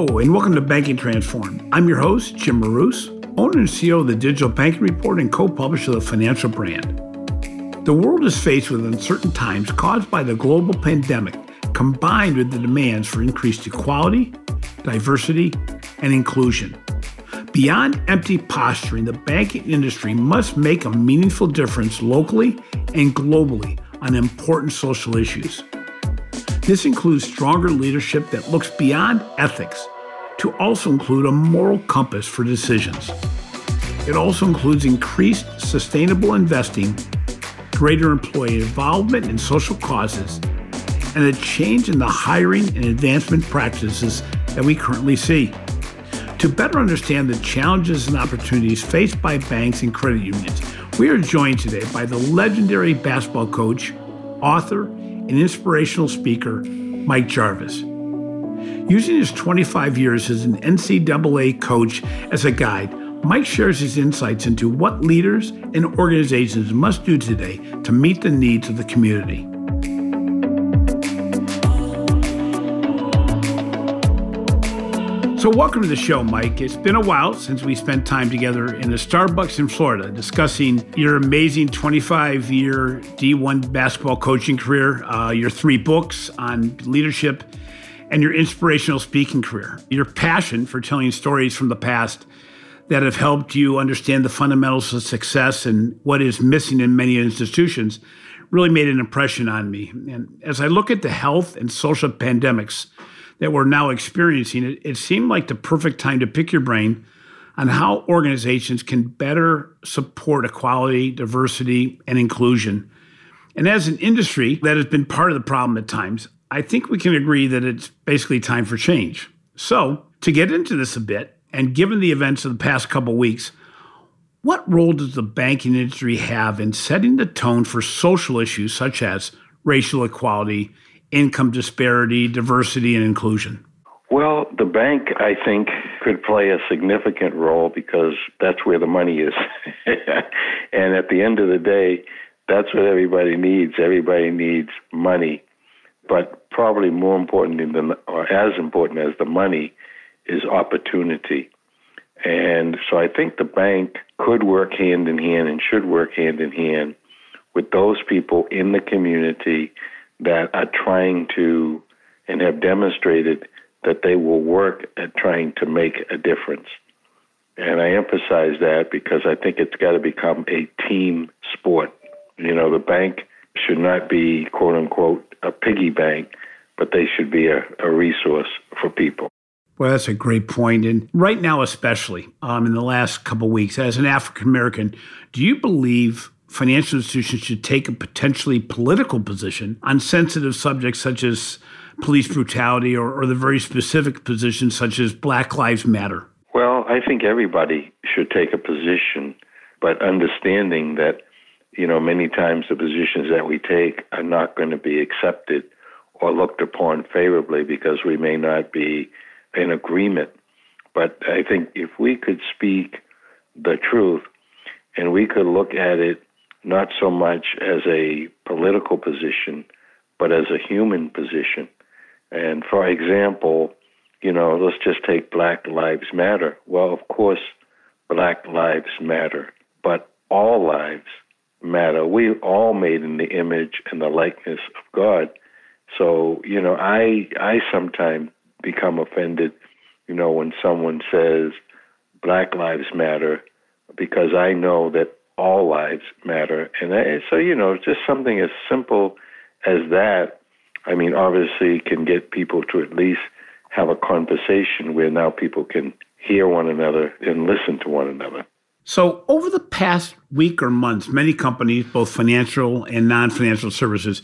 Hello, and welcome to Banking Transform. I'm your host, Jim Marous, owner and CEO of the Digital Banking Report and co publisher of the Financial Brand. The world is faced with uncertain times caused by the global pandemic, combined with the demands for increased equality, diversity, and inclusion. Beyond empty posturing, the banking industry must make a meaningful difference locally and globally on important social issues. This includes stronger leadership that looks beyond ethics to also include a moral compass for decisions. It also includes increased sustainable investing, greater employee involvement in social causes, and a change in the hiring and advancement practices that we currently see. To better understand the challenges and opportunities faced by banks and credit unions, we are joined today by the legendary basketball coach, author, and inspirational speaker, Mike Jarvis. Using his 25 years as an NCAA coach as a guide, Mike shares his insights into what leaders and organizations must do today to meet the needs of the community. So, welcome to the show, Mike. It's been a while since we spent time together in a Starbucks in Florida discussing your amazing 25 year D1 basketball coaching career, uh, your three books on leadership, and your inspirational speaking career. Your passion for telling stories from the past that have helped you understand the fundamentals of success and what is missing in many institutions really made an impression on me. And as I look at the health and social pandemics, that we're now experiencing, it, it seemed like the perfect time to pick your brain on how organizations can better support equality, diversity, and inclusion. And as an industry that has been part of the problem at times, I think we can agree that it's basically time for change. So, to get into this a bit, and given the events of the past couple weeks, what role does the banking industry have in setting the tone for social issues such as racial equality income disparity, diversity, and inclusion? Well, the bank, I think, could play a significant role because that's where the money is. and at the end of the day, that's what everybody needs. Everybody needs money. But probably more important than, or as important as the money, is opportunity. And so I think the bank could work hand in hand and should work hand in hand with those people in the community that are trying to and have demonstrated that they will work at trying to make a difference. And I emphasize that because I think it's got to become a team sport. You know, the bank should not be, quote unquote, a piggy bank, but they should be a, a resource for people. Well, that's a great point. And right now, especially um, in the last couple of weeks, as an African American, do you believe financial institutions should take a potentially political position on sensitive subjects such as police brutality or, or the very specific positions such as Black Lives Matter? Well, I think everybody should take a position, but understanding that, you know, many times the positions that we take are not going to be accepted or looked upon favorably because we may not be in agreement. But I think if we could speak the truth and we could look at it not so much as a political position, but as a human position. And for example, you know, let's just take Black Lives Matter. Well, of course, Black Lives Matter, but all lives matter. We all made in the image and the likeness of God. So, you know, I I sometimes become offended, you know, when someone says Black Lives Matter because I know that all lives matter. And so, you know, just something as simple as that, I mean, obviously can get people to at least have a conversation where now people can hear one another and listen to one another. So, over the past week or months, many companies, both financial and non financial services,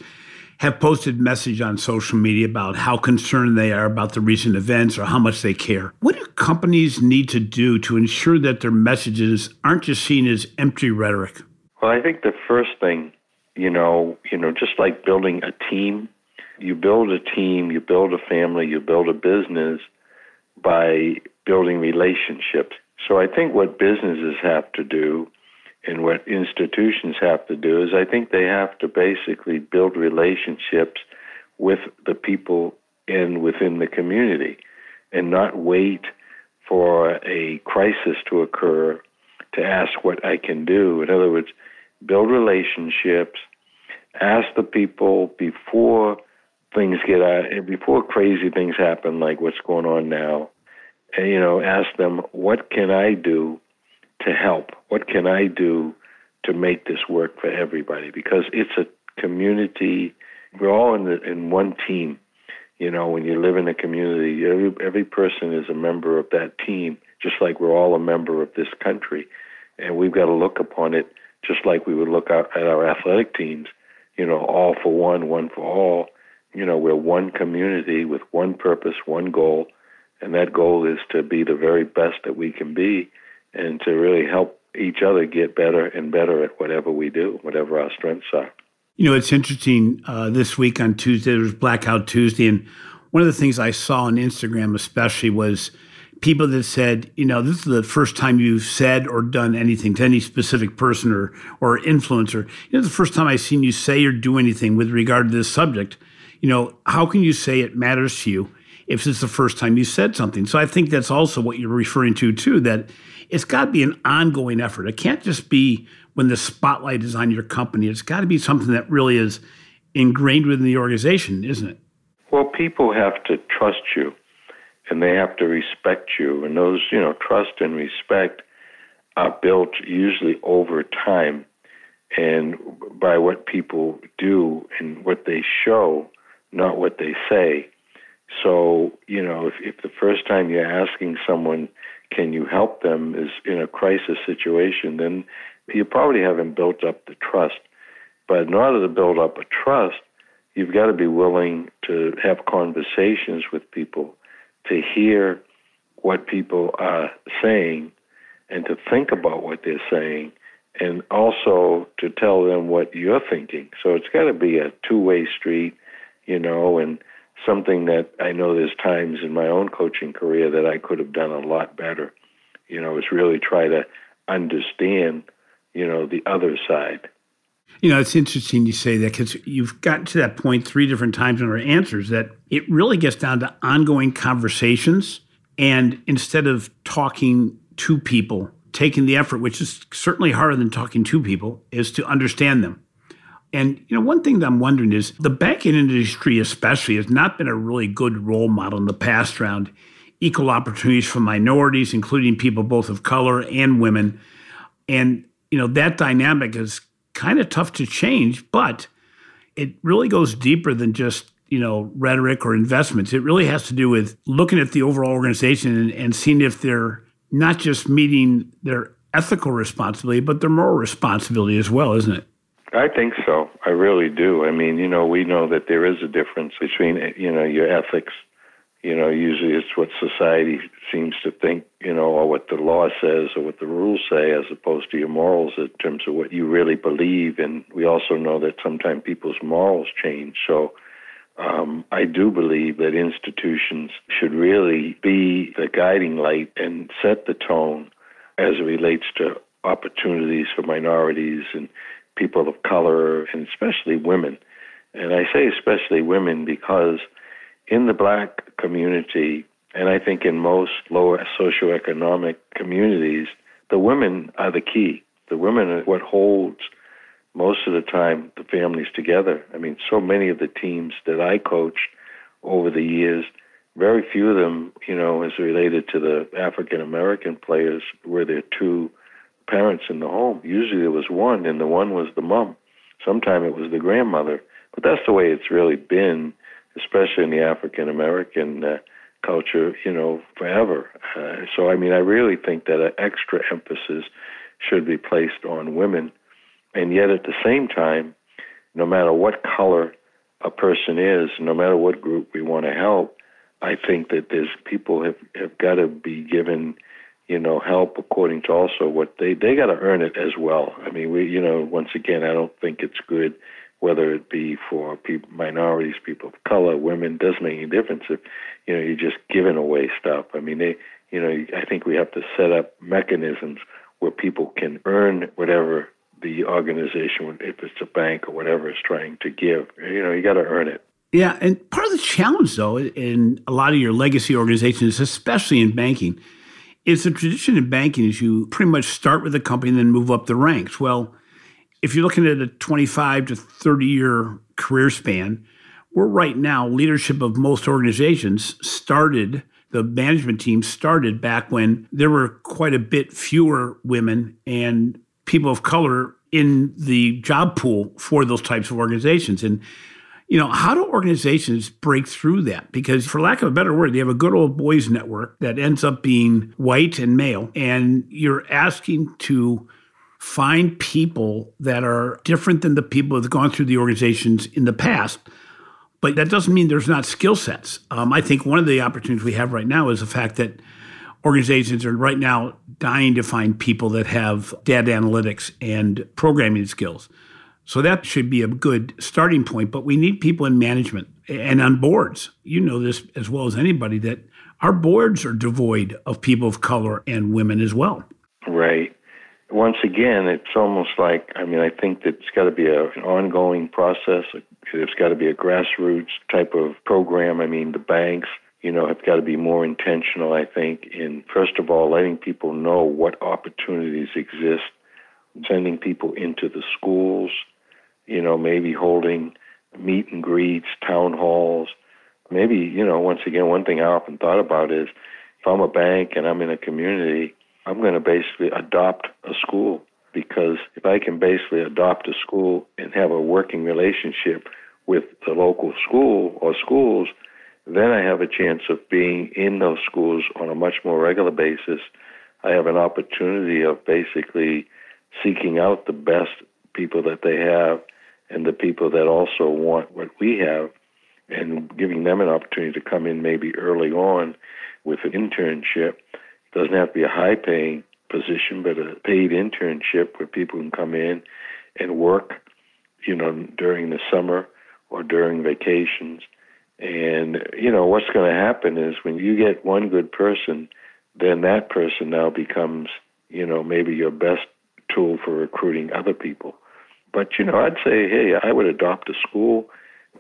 have posted message on social media about how concerned they are about the recent events or how much they care. What do companies need to do to ensure that their messages aren't just seen as empty rhetoric? Well, I think the first thing, you know, you know, just like building a team, you build a team, you build a family, you build a business by building relationships. So I think what businesses have to do and what institutions have to do is I think they have to basically build relationships with the people in within the community. and not wait for a crisis to occur to ask what I can do. In other words, build relationships, ask the people before things get out, before crazy things happen, like what's going on now, and, you know, ask them, what can I do to help? What can I do to make this work for everybody? Because it's a community. We're all in, the, in one team. You know, when you live in a community, every, every person is a member of that team, just like we're all a member of this country. And we've got to look upon it just like we would look at our athletic teams, you know, all for one, one for all. You know, we're one community with one purpose, one goal, and that goal is to be the very best that we can be and to really help each other get better and better at whatever we do, whatever our strengths are. You know, it's interesting. Uh, this week on Tuesday, there was Blackout Tuesday. And one of the things I saw on Instagram, especially, was people that said, you know, this is the first time you've said or done anything to any specific person or, or influencer. You know, the first time I've seen you say or do anything with regard to this subject. You know, how can you say it matters to you if it's the first time you said something? So I think that's also what you're referring to, too, that it's got to be an ongoing effort. It can't just be when the spotlight is on your company. It's got to be something that really is ingrained within the organization, isn't it? Well, people have to trust you and they have to respect you. And those, you know, trust and respect are built usually over time and by what people do and what they show, not what they say. So, you know, if, if the first time you're asking someone, can you help them, is in a crisis situation, then you probably haven't built up the trust. But in order to build up a trust, you've got to be willing to have conversations with people, to hear what people are saying, and to think about what they're saying, and also to tell them what you're thinking. So it's got to be a two way street, you know, and something that I know there's times in my own coaching career that I could have done a lot better. You know, is really try to understand you know, the other side. You know, it's interesting you say that because you've gotten to that point three different times in our answers that it really gets down to ongoing conversations. And instead of talking to people, taking the effort, which is certainly harder than talking to people, is to understand them. And you know, one thing that I'm wondering is the banking industry, especially, has not been a really good role model in the past around equal opportunities for minorities, including people both of color and women. And you know, that dynamic is kind of tough to change, but it really goes deeper than just, you know, rhetoric or investments. It really has to do with looking at the overall organization and, and seeing if they're not just meeting their ethical responsibility, but their moral responsibility as well, isn't it? I think so. I really do. I mean, you know, we know that there is a difference between, you know, your ethics you know, usually it's what society seems to think, you know, or what the law says or what the rules say, as opposed to your morals in terms of what you really believe. And we also know that sometimes people's morals change. So um, I do believe that institutions should really be the guiding light and set the tone as it relates to opportunities for minorities and people of color, and especially women. And I say especially women because in the black community, and I think in most lower socioeconomic communities, the women are the key. The women are what holds most of the time the families together. I mean, so many of the teams that I coached over the years, very few of them, you know, as related to the African American players, were there two parents in the home. Usually there was one, and the one was the mom. Sometimes it was the grandmother. But that's the way it's really been especially in the African American uh, culture, you know, forever. Uh, so, I mean, I really think that an extra emphasis should be placed on women. And yet, at the same time, no matter what color a person is, no matter what group we want to help, I think that there's people have have got to be given, you know, help according to also what they they got to earn it as well. I mean, we, you know, once again, I don't think it's good whether it be for people, minorities, people of color, women, doesn't make any difference if you know you're just giving away stuff. I mean, they, you know, I think we have to set up mechanisms where people can earn whatever the organization, if it's a bank or whatever, is trying to give. You know, you got to earn it. Yeah, and part of the challenge, though, in a lot of your legacy organizations, especially in banking, is a tradition in banking is you pretty much start with a company and then move up the ranks. Well, if you're looking at a 25 to 30 year career span, we're right now, leadership of most organizations started, the management team started back when there were quite a bit fewer women and people of color in the job pool for those types of organizations. And, you know, how do organizations break through that? Because, for lack of a better word, they have a good old boys network that ends up being white and male, and you're asking to find people that are different than the people that have gone through the organizations in the past. But that doesn't mean there's not skill sets. Um, I think one of the opportunities we have right now is the fact that organizations are right now dying to find people that have data analytics and programming skills. So that should be a good starting point. But we need people in management and on boards. You know this as well as anybody that our boards are devoid of people of color and women as well. Right once again, it's almost like I mean, I think that it's got to be a, an ongoing process. It's got to be a grassroots type of program. I mean, the banks, you know, have got to be more intentional. I think in first of all, letting people know what opportunities exist, sending people into the schools, you know, maybe holding meet and greets, town halls. Maybe, you know, once again, one thing I often thought about is if I'm a bank and I'm in a community I'm going to basically adopt a school because if I can basically adopt a school and have a working relationship with the local school or schools, then I have a chance of being in those schools on a much more regular basis. I have an opportunity of basically seeking out the best people that they have and the people that also want what we have and giving them an opportunity to come in maybe early on with an internship doesn't have to be a high paying position, but a paid internship where people can come in and work, you know, during the summer or during vacations. And, you know, what's going to happen is when you get one good person, then that person now becomes, you know, maybe your best tool for recruiting other people. But, you know, I'd say, hey, I would adopt a school,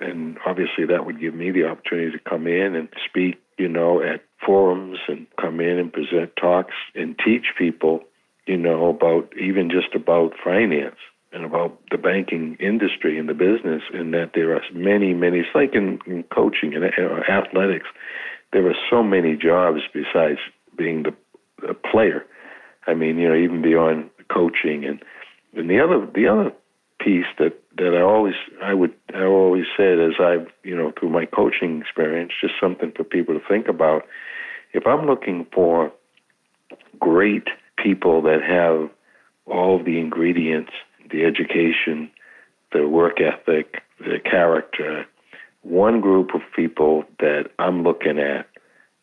and obviously that would give me the opportunity to come in and speak, you know, at forums and come in and present talks and teach people, you know, about even just about finance and about the banking industry and the business, and that there are many, many, it's like in, in coaching and uh, athletics, there are so many jobs besides being the, the player. I mean, you know, even beyond coaching and and the other the other piece that that I always I would I always said as I've you know through my coaching experience, just something for people to think about. If I'm looking for great people that have all the ingredients, the education, the work ethic, the character, one group of people that I'm looking at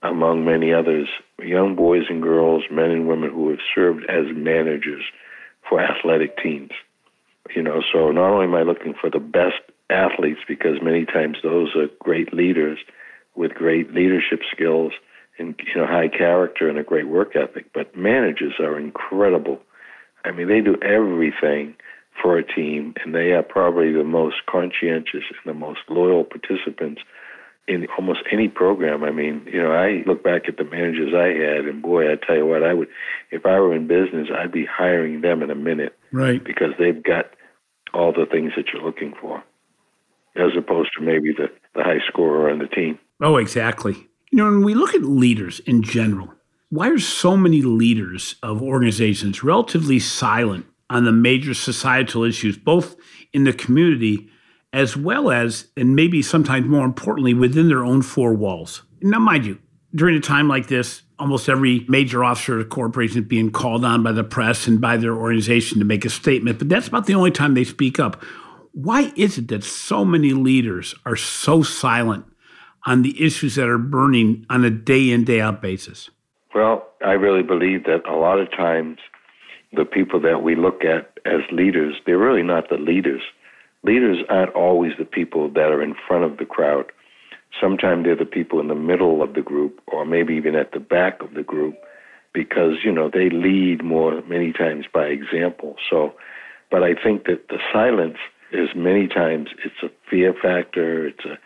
among many others, young boys and girls, men and women who have served as managers for athletic teams you know, so not only am I looking for the best athletes because many times those are great leaders with great leadership skills and you know high character and a great work ethic, but managers are incredible. I mean, they do everything for a team, and they are probably the most conscientious and the most loyal participants in almost any program. I mean, you know, I look back at the managers I had, and boy, I tell you what, I would, if I were in business, I'd be hiring them in a minute, right? Because they've got all the things that you're looking for, as opposed to maybe the the high scorer on the team. Oh, exactly. You know, when we look at leaders in general, why are so many leaders of organizations relatively silent on the major societal issues, both in the community as well as, and maybe sometimes more importantly, within their own four walls. Now, mind you, during a time like this, almost every major officer of a corporation is being called on by the press and by their organization to make a statement, but that's about the only time they speak up. Why is it that so many leaders are so silent on the issues that are burning on a day in, day out basis? Well, I really believe that a lot of times the people that we look at as leaders, they're really not the leaders leaders aren't always the people that are in front of the crowd. Sometimes they're the people in the middle of the group or maybe even at the back of the group because, you know, they lead more many times by example. So, but I think that the silence is many times it's a fear factor, it's a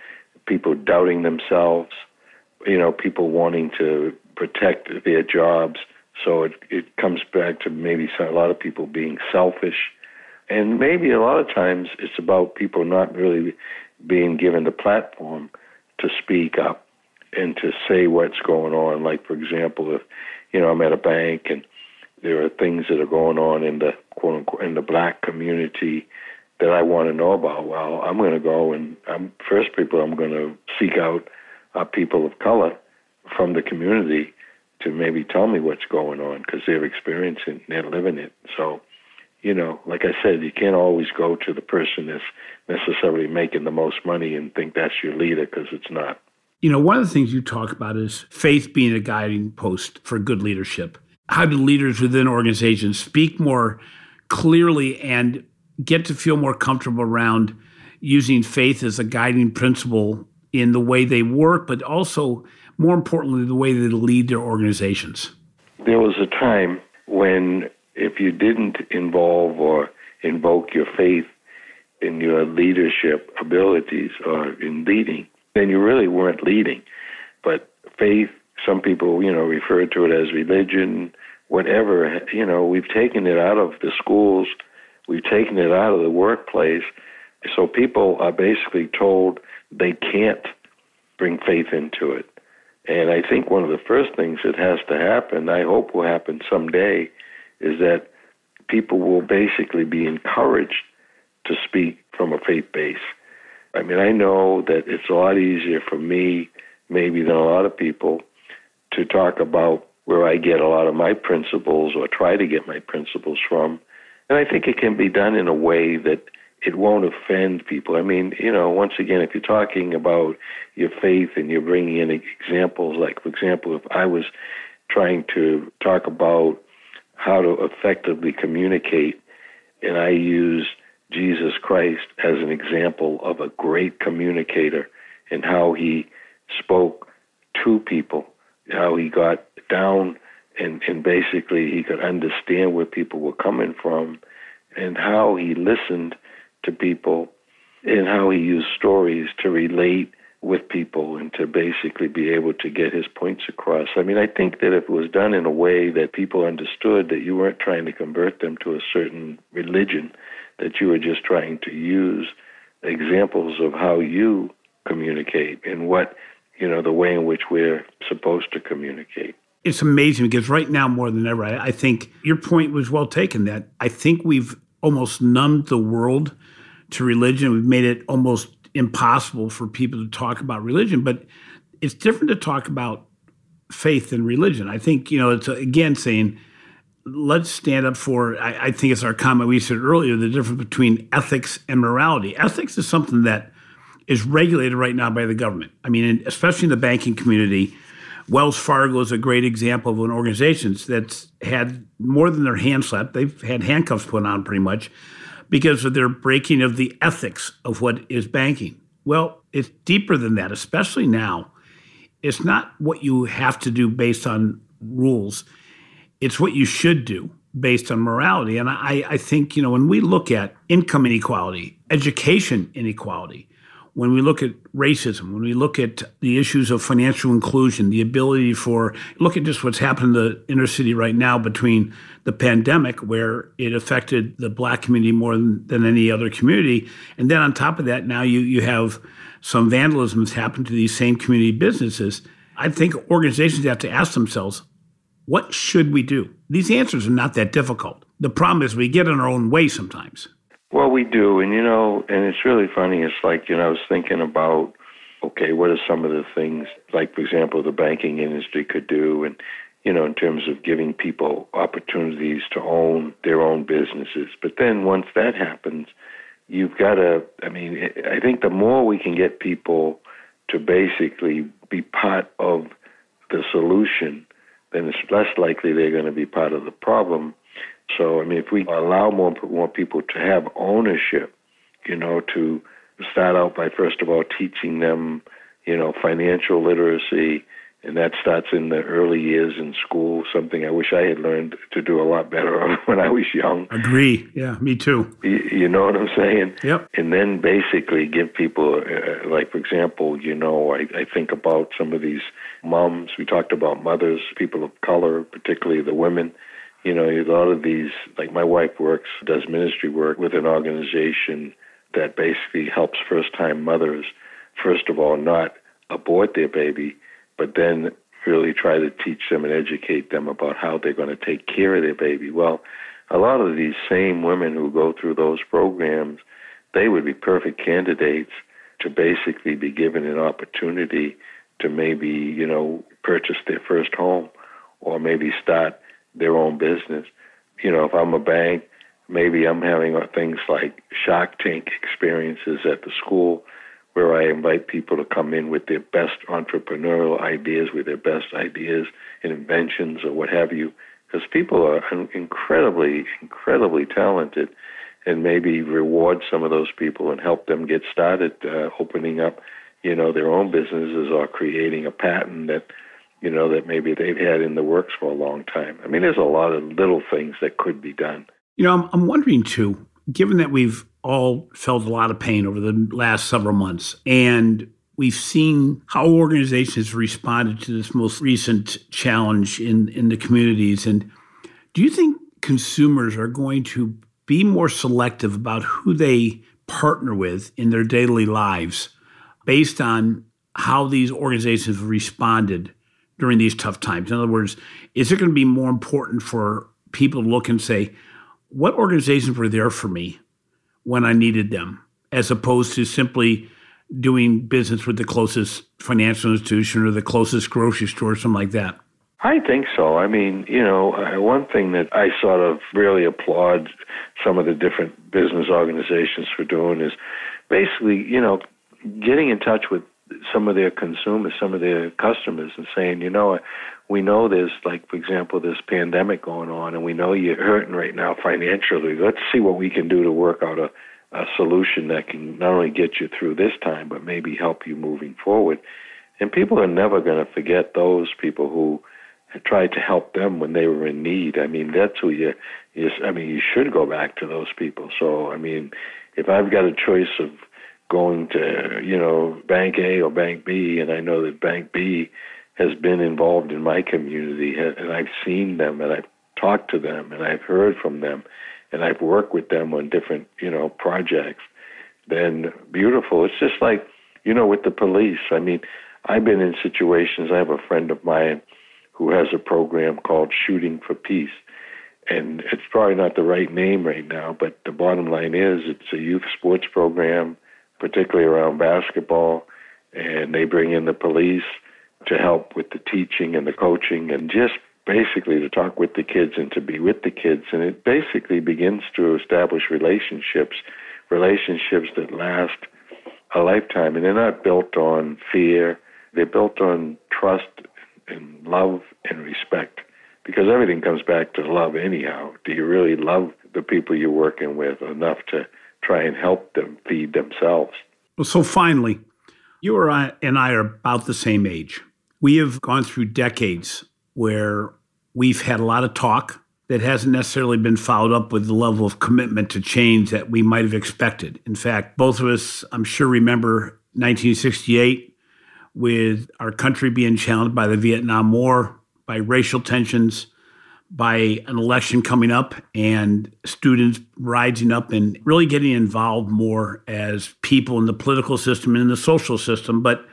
people doubting themselves, you know, people wanting to protect their jobs. So it, it comes back to maybe a lot of people being selfish. And maybe a lot of times it's about people not really being given the platform to speak up and to say what's going on. Like, for example, if, you know, I'm at a bank and there are things that are going on in the quote unquote in the black community that I want to know about. Well, I'm going to go and I'm first people I'm going to seek out are people of color from the community to maybe tell me what's going on because they're experiencing, they're living it. So, you know, like I said, you can't always go to the person that's necessarily making the most money and think that's your leader because it's not. You know, one of the things you talk about is faith being a guiding post for good leadership. How do leaders within organizations speak more clearly and get to feel more comfortable around using faith as a guiding principle in the way they work, but also, more importantly, the way they lead their organizations? There was a time when if you didn't involve or invoke your faith in your leadership abilities or in leading, then you really weren't leading. But faith, some people, you know, refer to it as religion, whatever, you know, we've taken it out of the schools, we've taken it out of the workplace. So people are basically told they can't bring faith into it. And I think one of the first things that has to happen, I hope will happen someday, is that people will basically be encouraged to speak from a faith base. I mean, I know that it's a lot easier for me, maybe, than a lot of people to talk about where I get a lot of my principles or try to get my principles from. And I think it can be done in a way that it won't offend people. I mean, you know, once again, if you're talking about your faith and you're bringing in examples, like, for example, if I was trying to talk about how to effectively communicate and I use Jesus Christ as an example of a great communicator and how he spoke to people, how he got down and, and basically he could understand where people were coming from and how he listened to people and how he used stories to relate with people and to basically be able to get his points across. I mean, I think that if it was done in a way that people understood that you weren't trying to convert them to a certain religion, that you were just trying to use examples of how you communicate and what, you know, the way in which we're supposed to communicate. It's amazing because right now, more than ever, I, I think your point was well taken that I think we've almost numbed the world to religion. We've made it almost impossible for people to talk about religion, but it's different to talk about faith and religion. I think, you know, it's again saying, let's stand up for, I, I, think it's our comment we said earlier, the difference between ethics and morality. Ethics is something that is regulated right now by the government. I mean, especially in the banking community. Wells Fargo is a great example of an organization that's had more than their hand slapped. They've had handcuffs put on pretty much because of their breaking of the ethics of what is banking. Well, it's deeper than that, especially now. It's not what you have to do based on rules, it's what you should do based on morality. And I, I think, you know, when we look at income inequality, education inequality, when we look at racism, when we look at the issues of financial inclusion, the ability for look at just what's happened in the inner city right now between the pandemic, where it affected the black community more than, than any other community, and then on top of that, now you you have some vandalism that's happened to these same community businesses. I think organizations have to ask themselves, what should we do? These answers are not that difficult. The problem is we get in our own way sometimes. Well, we do, and you know, and it's really funny. It's like you know, I was thinking about, okay, what are some of the things, like for example, the banking industry could do, and you know, in terms of giving people opportunities to own their own businesses. But then once that happens, you've got to. I mean, I think the more we can get people to basically be part of the solution, then it's less likely they're going to be part of the problem so, I mean, if we allow more more people to have ownership, you know, to start out by first of all teaching them, you know, financial literacy, and that starts in the early years in school. Something I wish I had learned to do a lot better when I was young. Agree. Yeah, me too. You, you know what I'm saying? Yep. And then basically give people, uh, like for example, you know, I, I think about some of these moms. We talked about mothers, people of color, particularly the women. You know, a lot of these, like my wife works, does ministry work with an organization that basically helps first time mothers, first of all, not abort their baby, but then really try to teach them and educate them about how they're going to take care of their baby. Well, a lot of these same women who go through those programs, they would be perfect candidates to basically be given an opportunity to maybe, you know, purchase their first home or maybe start their own business. You know, if I'm a bank, maybe I'm having things like Shark Tank experiences at the school where I invite people to come in with their best entrepreneurial ideas, with their best ideas and inventions or what have you, because people are incredibly, incredibly talented, and maybe reward some of those people and help them get started uh, opening up, you know, their own businesses or creating a patent that, you know, that maybe they've had in the works for a long time. I mean, there's a lot of little things that could be done. You know, I'm, I'm wondering too, given that we've all felt a lot of pain over the last several months. And we've seen how organizations responded to this most recent challenge in, in the communities. And do you think consumers are going to be more selective about who they partner with in their daily lives based on how these organizations responded during these tough times? In other words, is it going to be more important for people to look and say, what organizations were there for me when I needed them, as opposed to simply doing business with the closest financial institution or the closest grocery store, or something like that? I think so. I mean, you know, uh, one thing that I sort of really applaud some of the different business organizations for doing is basically, you know, getting in touch with some of their consumers, some of their customers, and saying, you know, we know there's like, for example, this pandemic going on, and we know you're hurting right now financially. Let's see what we can do to work out a, a solution that can not only get you through this time, but maybe help you moving forward. And people are never going to forget those people who tried to help them when they were in need. I mean, that's who you, you. I mean, you should go back to those people. So, I mean, if I've got a choice of going to, you know, Bank A or Bank B, and I know that Bank B has been involved in my community, and I've seen them, and I've talked to them, and I've heard from them, and I've worked with them on different, you know, projects, then beautiful. It's just like, you know, with the police. I mean, I've been in situations. I have a friend of mine who has a program called Shooting for Peace. And it's probably not the right name right now, but the bottom line is it's a youth sports program particularly around basketball, and they bring in the police to help with the teaching and the coaching and just basically to talk with the kids and to be with the kids. And it basically begins to establish relationships, relationships that last a lifetime. And they're not built on fear, they're built on trust and love and respect. Because everything comes back to love, anyhow. Do you really love the people you're working with enough to try and help them feed themselves. Well, so finally, you and I are about the same age. We have gone through decades where we've had a lot of talk that hasn't necessarily been followed up with the level of commitment to change that we might have expected. In fact, both of us, I'm sure, remember 1968 with our country being challenged by the Vietnam War, by racial tensions, by an election coming up and students rising up and really getting involved more as people in the political system and in the social system. But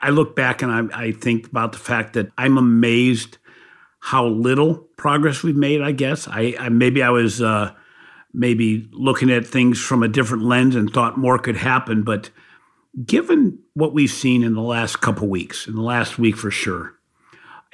I look back and I, I think about the fact that I'm amazed how little progress we've made. I guess I, I maybe I was uh, maybe looking at things from a different lens and thought more could happen, but given what we've seen in the last couple weeks, in the last week for sure,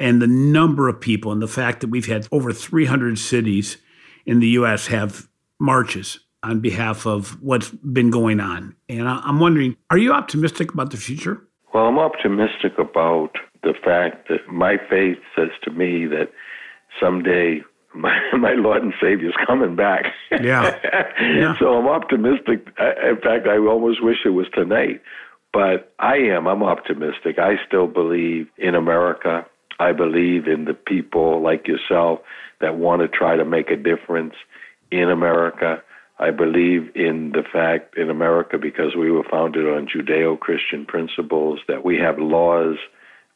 and the number of people and the fact that we've had over 300 cities in the U.S. have marches on behalf of what's been going on. And I'm wondering, are you optimistic about the future? Well, I'm optimistic about the fact that my faith says to me that someday my, my Lord and Savior is coming back. Yeah. yeah. so I'm optimistic. In fact, I almost wish it was tonight But I am. I'm optimistic. I still believe in America. I believe in the people like yourself that want to try to make a difference in America. I believe in the fact in America because we were founded on Judeo Christian principles that we have laws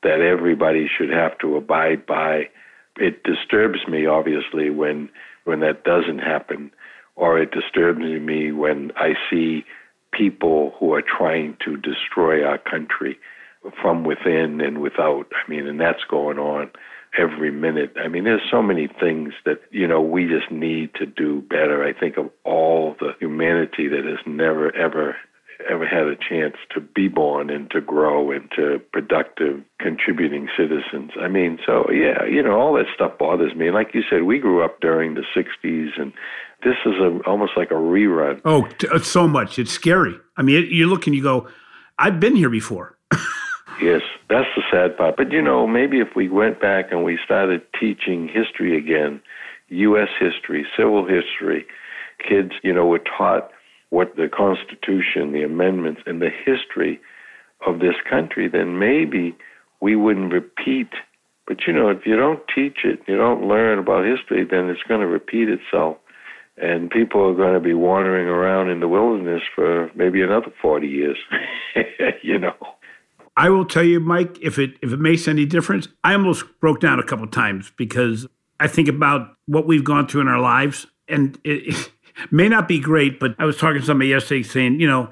that everybody should have to abide by. It disturbs me, obviously, when when that doesn't happen, or it disturbs me when I see people who are trying to destroy our country from within and without. I mean, and that's going on every minute. I mean, there's so many things that, you know, we just need to do better. I think of all the humanity that has never, ever, ever had a chance to be born and to grow into productive, contributing citizens. I mean, so yeah, you know, all that stuff bothers me. And like you said, we grew up during the 60s and this is a, almost like a rerun. Oh, uh, so much. It's scary. I mean, you look and you go, I've been here before. yes, that's the sad part. But you know, maybe if we went back and we started teaching history again, U.S. history, civil history, kids, you know, were taught what the Constitution, the amendments, and the history of this country, then maybe we wouldn't repeat. But you know, if you don't teach it, you don't learn about history, then it's going to repeat itself and people are going to be wandering around in the wilderness for maybe another 40 years you know i will tell you mike if it if it makes any difference i almost broke down a couple times because i think about what we've gone through in our lives and it, it may not be great but i was talking to somebody yesterday saying you know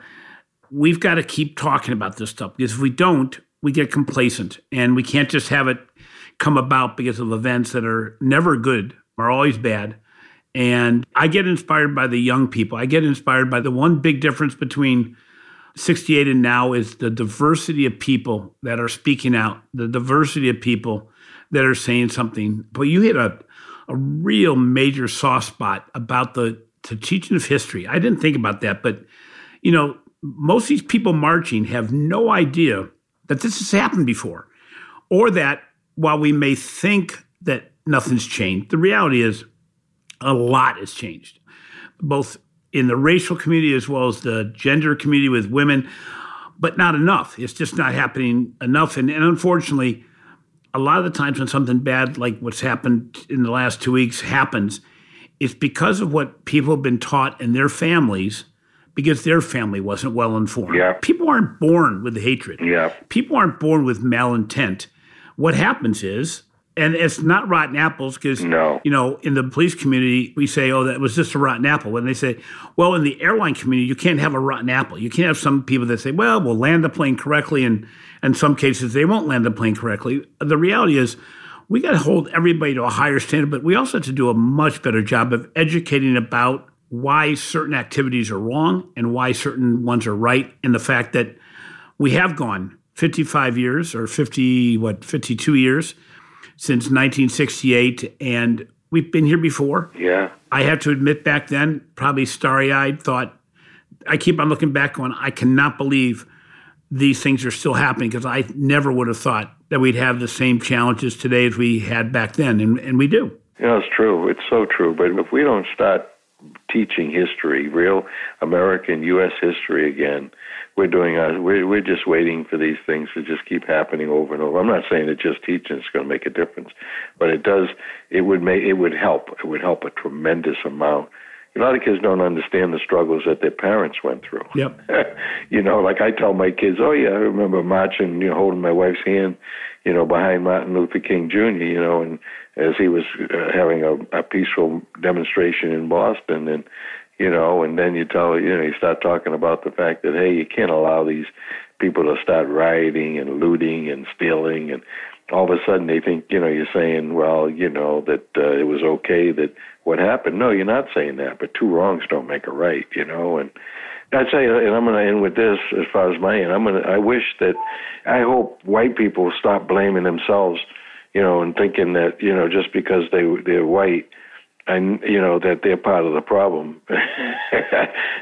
we've got to keep talking about this stuff because if we don't we get complacent and we can't just have it come about because of events that are never good are always bad and I get inspired by the young people. I get inspired by the one big difference between 68 and now is the diversity of people that are speaking out, the diversity of people that are saying something. But you hit a, a real major soft spot about the, the teaching of history. I didn't think about that, but you know, most of these people marching have no idea that this has happened before, or that while we may think that nothing's changed, the reality is a lot has changed, both in the racial community as well as the gender community with women, but not enough. It's just not happening enough. And, and unfortunately, a lot of the times when something bad like what's happened in the last two weeks happens, it's because of what people have been taught in their families because their family wasn't well informed. Yeah. People aren't born with hatred. Yeah. People aren't born with malintent. What happens is and it's not rotten apples because no. you know in the police community we say oh that was just a rotten apple. When they say well in the airline community you can't have a rotten apple. You can't have some people that say well we'll land the plane correctly and in some cases they won't land the plane correctly. The reality is we got to hold everybody to a higher standard but we also have to do a much better job of educating about why certain activities are wrong and why certain ones are right. And the fact that we have gone 55 years or 50 what 52 years since 1968, and we've been here before. Yeah. I have to admit, back then, probably starry eyed, thought, I keep on looking back on, I cannot believe these things are still happening because I never would have thought that we'd have the same challenges today as we had back then, and, and we do. Yeah, it's true. It's so true. But if we don't start teaching history, real American U.S. history again, we're doing our, we're, we're just waiting for these things to just keep happening over and over. I'm not saying that just teaching is going to make a difference, but it does, it would make, it would help. It would help a tremendous amount. A lot of kids don't understand the struggles that their parents went through. Yep. you know, like I tell my kids, oh yeah, I remember marching, you know, holding my wife's hand, you know, behind Martin Luther King Jr., you know, and as he was uh, having a, a peaceful demonstration in Boston and, you know, and then you tell, you know, you start talking about the fact that, hey, you can't allow these people to start rioting and looting and stealing. And all of a sudden they think, you know, you're saying, well, you know, that uh, it was okay that what happened. No, you're not saying that, but two wrongs don't make a right, you know, and, I'd say, and I'm going to end with this as far as my end. I'm going to. I wish that, I hope white people stop blaming themselves, you know, and thinking that you know just because they they're white, and you know that they're part of the problem.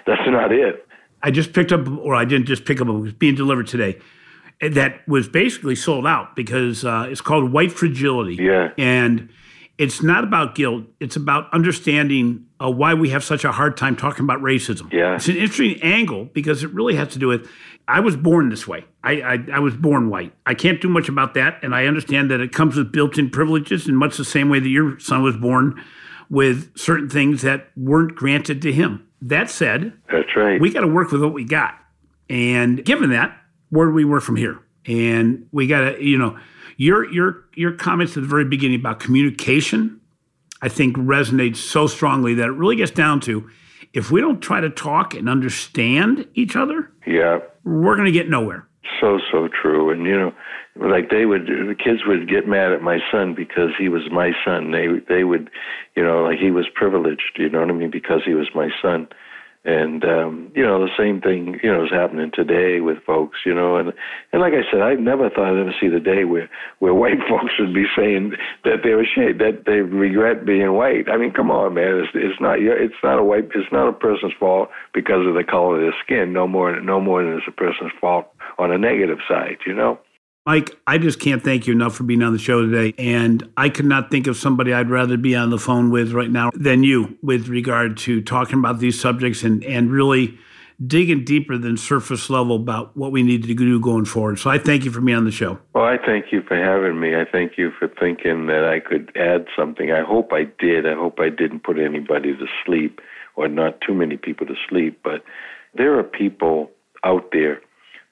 That's not it. I just picked up, or I didn't just pick up. It was being delivered today. That was basically sold out because uh, it's called White Fragility. Yeah, and it's not about guilt. It's about understanding uh, why we have such a hard time talking about racism. Yeah. It's an interesting angle because it really has to do with I was born this way. I, I, I was born white. I can't do much about that. And I understand that it comes with built in privileges in much the same way that your son was born with certain things that weren't granted to him. That said, That's right. we got to work with what we got. And given that, where do we work from here? And we got to, you know, your your your comments at the very beginning about communication, I think resonates so strongly that it really gets down to if we don't try to talk and understand each other, yeah. we're going to get nowhere. So so true, and you know, like they would, the kids would get mad at my son because he was my son. They they would, you know, like he was privileged. You know what I mean? Because he was my son, and um, you know, the same thing, you know, is happening today with folks. You know, and and like I said, I never thought I'd ever see the day where where white folks would be saying that they were ashamed, that they regret being white. I mean, come on, man, it's it's not it's not a white, it's not a person's fault because of the color of their skin. No more, no more than it's a person's fault on a negative side, you know? Mike, I just can't thank you enough for being on the show today. And I could not think of somebody I'd rather be on the phone with right now than you with regard to talking about these subjects and, and really digging deeper than surface level about what we need to do going forward. So I thank you for being on the show. Well, I thank you for having me. I thank you for thinking that I could add something. I hope I did. I hope I didn't put anybody to sleep or not too many people to sleep. But there are people out there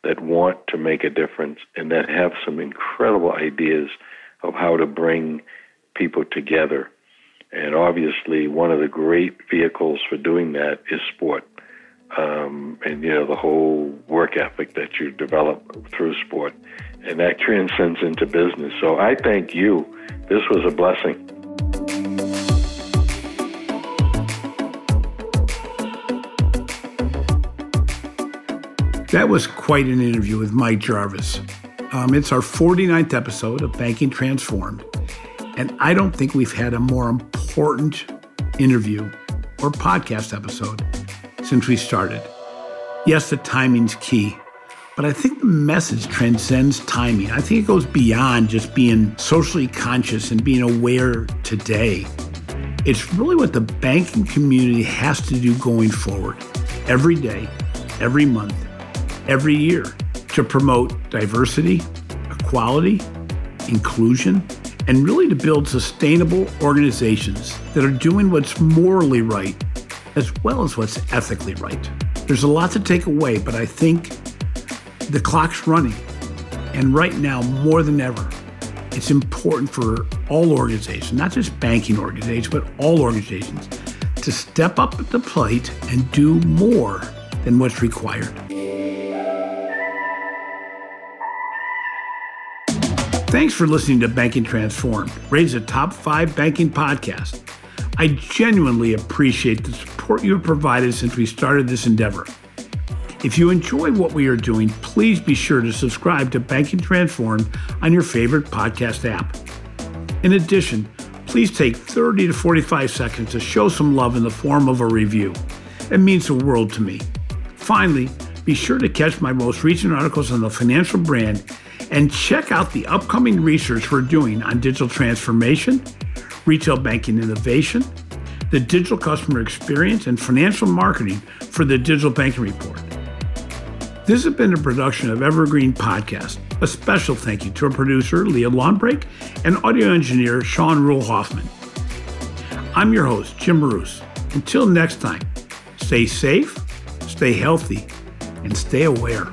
that want to make a difference and that have some incredible ideas of how to bring people together. And obviously, one of the great vehicles for doing that is sport. Um, and, you know, the whole work ethic that you develop through sport. And that transcends into business. So I thank you. This was a blessing. That was quite an interview with Mike Jarvis. Um, it's our 49th episode of Banking Transformed, and I don't think we've had a more important interview or podcast episode since we started. Yes, the timing's key, but I think the message transcends timing. I think it goes beyond just being socially conscious and being aware today. It's really what the banking community has to do going forward every day, every month every year to promote diversity, equality, inclusion, and really to build sustainable organizations that are doing what's morally right as well as what's ethically right. There's a lot to take away, but I think the clock's running. And right now, more than ever, it's important for all organizations, not just banking organizations, but all organizations, to step up at the plate and do more than what's required. Thanks for listening to Banking Transformed, rated a top five banking podcast. I genuinely appreciate the support you have provided since we started this endeavor. If you enjoy what we are doing, please be sure to subscribe to Banking Transformed on your favorite podcast app. In addition, please take 30 to 45 seconds to show some love in the form of a review. It means the world to me. Finally, be sure to catch my most recent articles on the financial brand and check out the upcoming research we're doing on digital transformation, retail banking innovation, the digital customer experience, and financial marketing for the Digital Banking Report. This has been a production of Evergreen Podcast. A special thank you to our producer, Leah Longbrake, and audio engineer, Sean Rule Hoffman. I'm your host, Jim Marous. Until next time, stay safe, stay healthy, and stay aware.